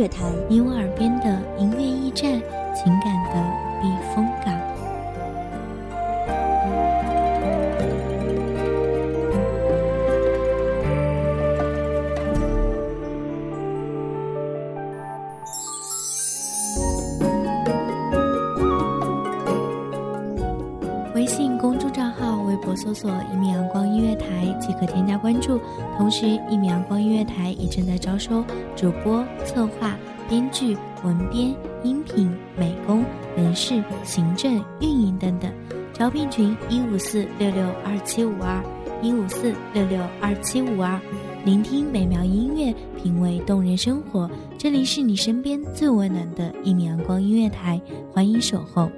乐台，你我耳边的音乐驿站，情感的避风港。微信公众账号、微博搜索“一米阳光音乐台”即可添加关注。同时，一米阳光音乐台也正在招收主播、策划、剧、文编、音频、美工、人事、行政、运营等等。招聘群：一五四六六二七五二一五四六六二七五二。聆听美妙音乐，品味动人生活。这里是你身边最温暖的一米阳光音乐台，欢迎守候。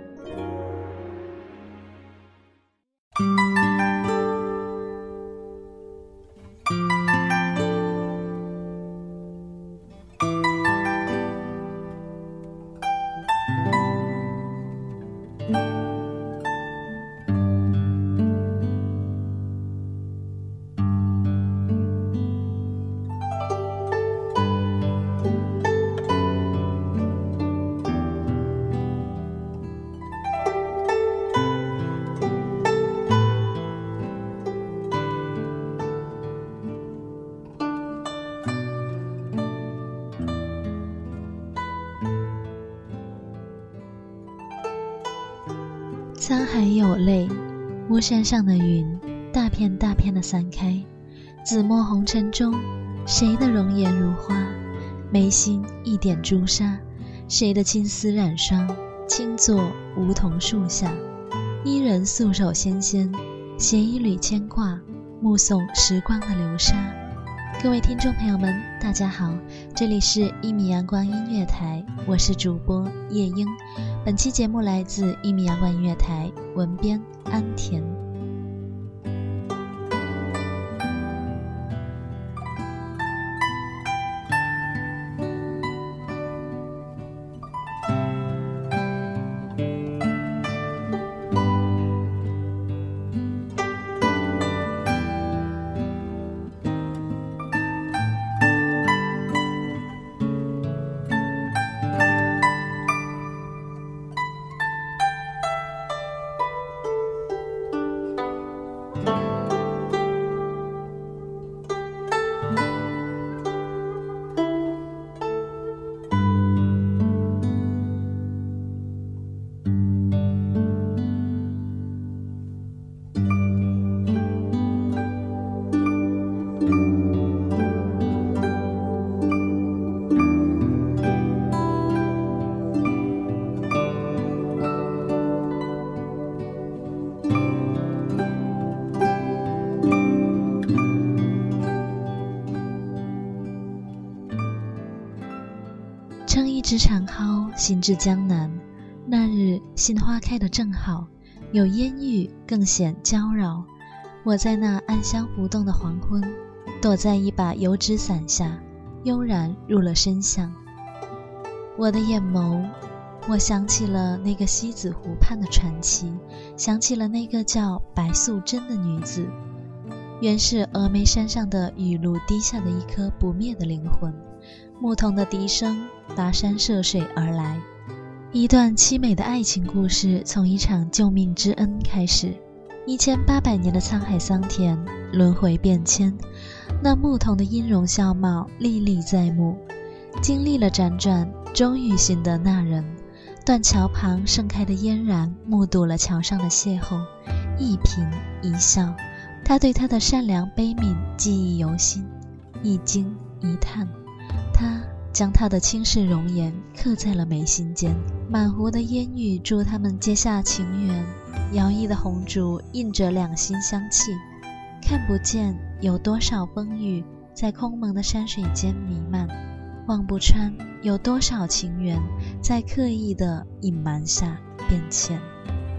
还有泪，巫山上的云大片大片的散开。紫陌红尘中，谁的容颜如花，眉心一点朱砂？谁的青丝染霜，轻坐梧桐树下？伊人素手纤纤，携一缕牵挂，目送时光的流沙。各位听众朋友们，大家好，这里是一米阳光音乐台，我是主播夜莺。本期节目来自一米阳光音乐台，文编安田。枝长蒿，行至江南。那日杏花开得正好，有烟雨，更显娇娆。我在那暗香浮动的黄昏，躲在一把油纸伞下，悠然入了深巷。我的眼眸，我想起了那个西子湖畔的传奇，想起了那个叫白素贞的女子，原是峨眉山上的雨露滴下的一颗不灭的灵魂。牧童的笛声跋山涉水而来，一段凄美的爱情故事从一场救命之恩开始。一千八百年的沧海桑田，轮回变迁，那牧童的音容笑貌历历在目。经历了辗转，终于寻得那人。断桥旁盛开的嫣然，目睹了桥上的邂逅，一颦一笑，他对她的善良悲悯记忆犹新，一惊一叹。他将他的倾世容颜刻在了眉心间，满湖的烟雨助他们结下情缘，摇曳的红烛映着两心相契，看不见有多少风雨在空蒙的山水间弥漫，望不穿有多少情缘在刻意的隐瞒下变迁，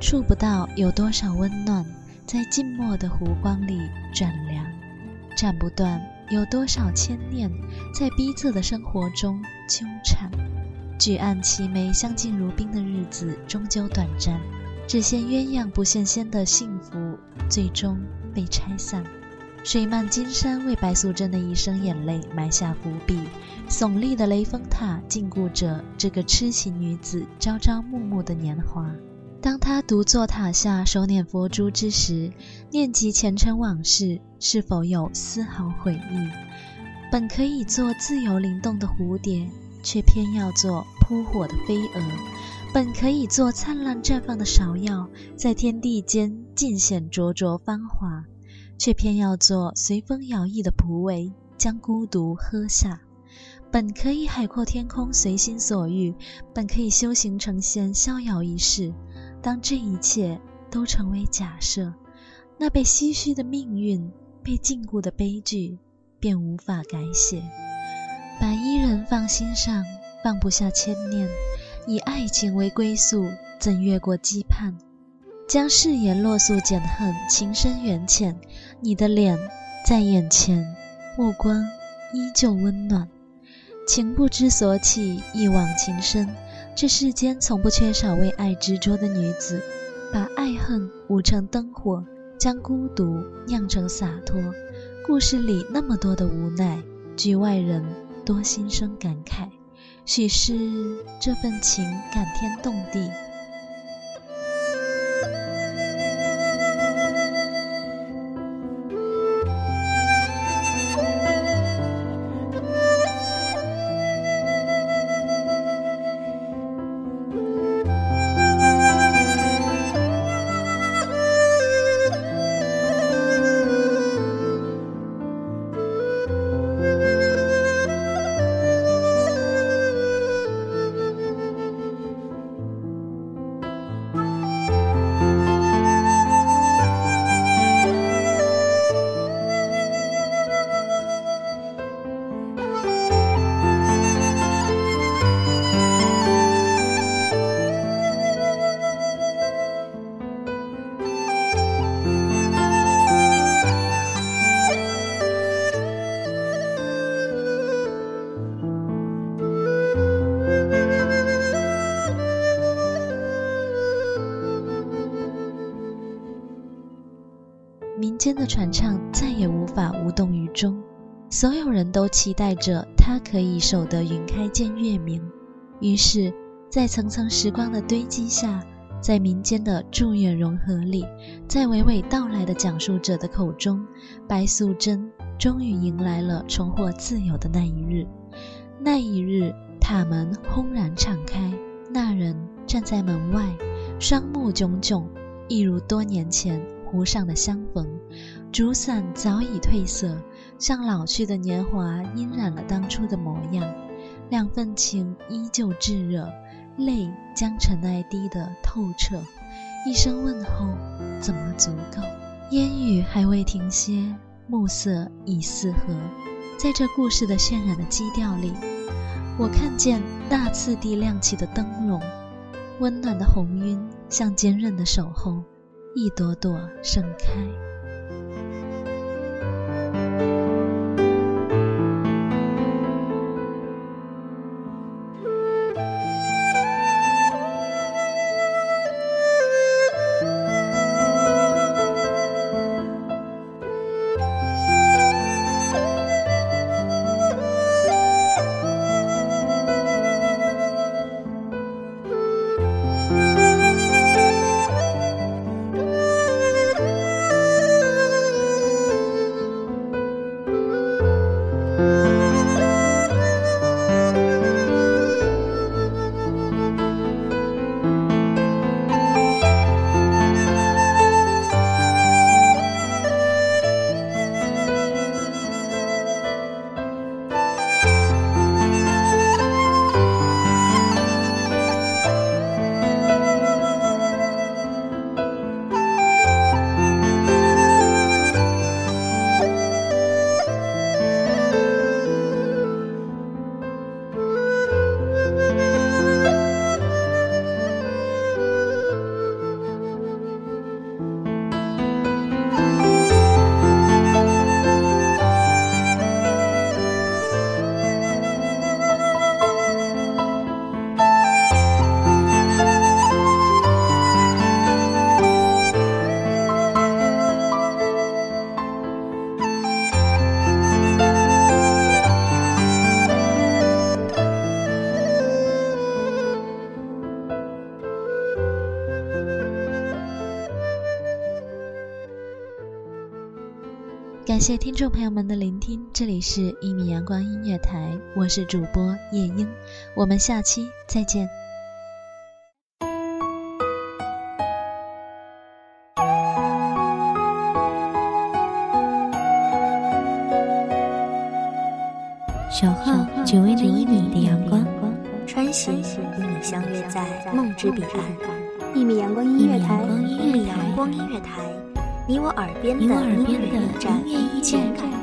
触不到有多少温暖在静默的湖光里转凉，斩不断有多少牵念在逼仄的生活中纠缠。举案齐眉、相敬如宾的日子终究短暂，只羡鸳鸯不羡仙的幸福最终被拆散。水漫金山为白素贞的一生眼泪埋下伏笔，耸立的雷峰塔禁锢着这个痴情女子朝朝暮暮的年华。当她独坐塔下手捻佛珠之时，念及前尘往事，是否有丝毫悔意？本可以做自由灵动的蝴蝶，却偏要做扑火的飞蛾；本可以做灿烂绽放的芍药，在天地间尽显灼灼芳华。却偏要做随风摇曳的蒲苇，将孤独喝下。本可以海阔天空，随心所欲；本可以修行成仙，逍遥一世。当这一切都成为假设，那被唏嘘的命运，被禁锢的悲剧，便无法改写。把伊人放心上，放不下牵念；以爱情为归宿，怎越过羁绊？将誓言落素减恨，情深缘浅。你的脸在眼前，目光依旧温暖。情不知所起，一往情深。这世间从不缺少为爱执着的女子，把爱恨舞成灯火，将孤独酿成洒脱。故事里那么多的无奈，局外人多心生感慨。许是这份情感天动地。民间的传唱再也无法无动于衷，所有人都期待着他可以守得云开见月明。于是，在层层时光的堆积下，在民间的祝愿融合里，在娓娓道来的讲述者的口中，白素贞终于迎来了重获自由的那一日。那一日，塔门轰然敞开，那人站在门外，双目炯炯，一如多年前。湖上的相逢，竹伞早已褪色，像老去的年华晕染了当初的模样。两份情依旧炙热，泪将尘埃滴得透彻。一声问候，怎么足够？烟雨还未停歇，暮色已四合。在这故事的渲染的基调里，我看见大次第亮起的灯笼，温暖的红晕像坚韧的守候。一朵朵盛开。感谢听众朋友们的聆听，这里是《一米阳光音乐台》，我是主播夜莺，我们下期再见。小号只为那一米的阳光，穿行与你相约在梦之彼岸。一米阳光音乐台，一米阳光音乐台，你我耳边的音乐驿站，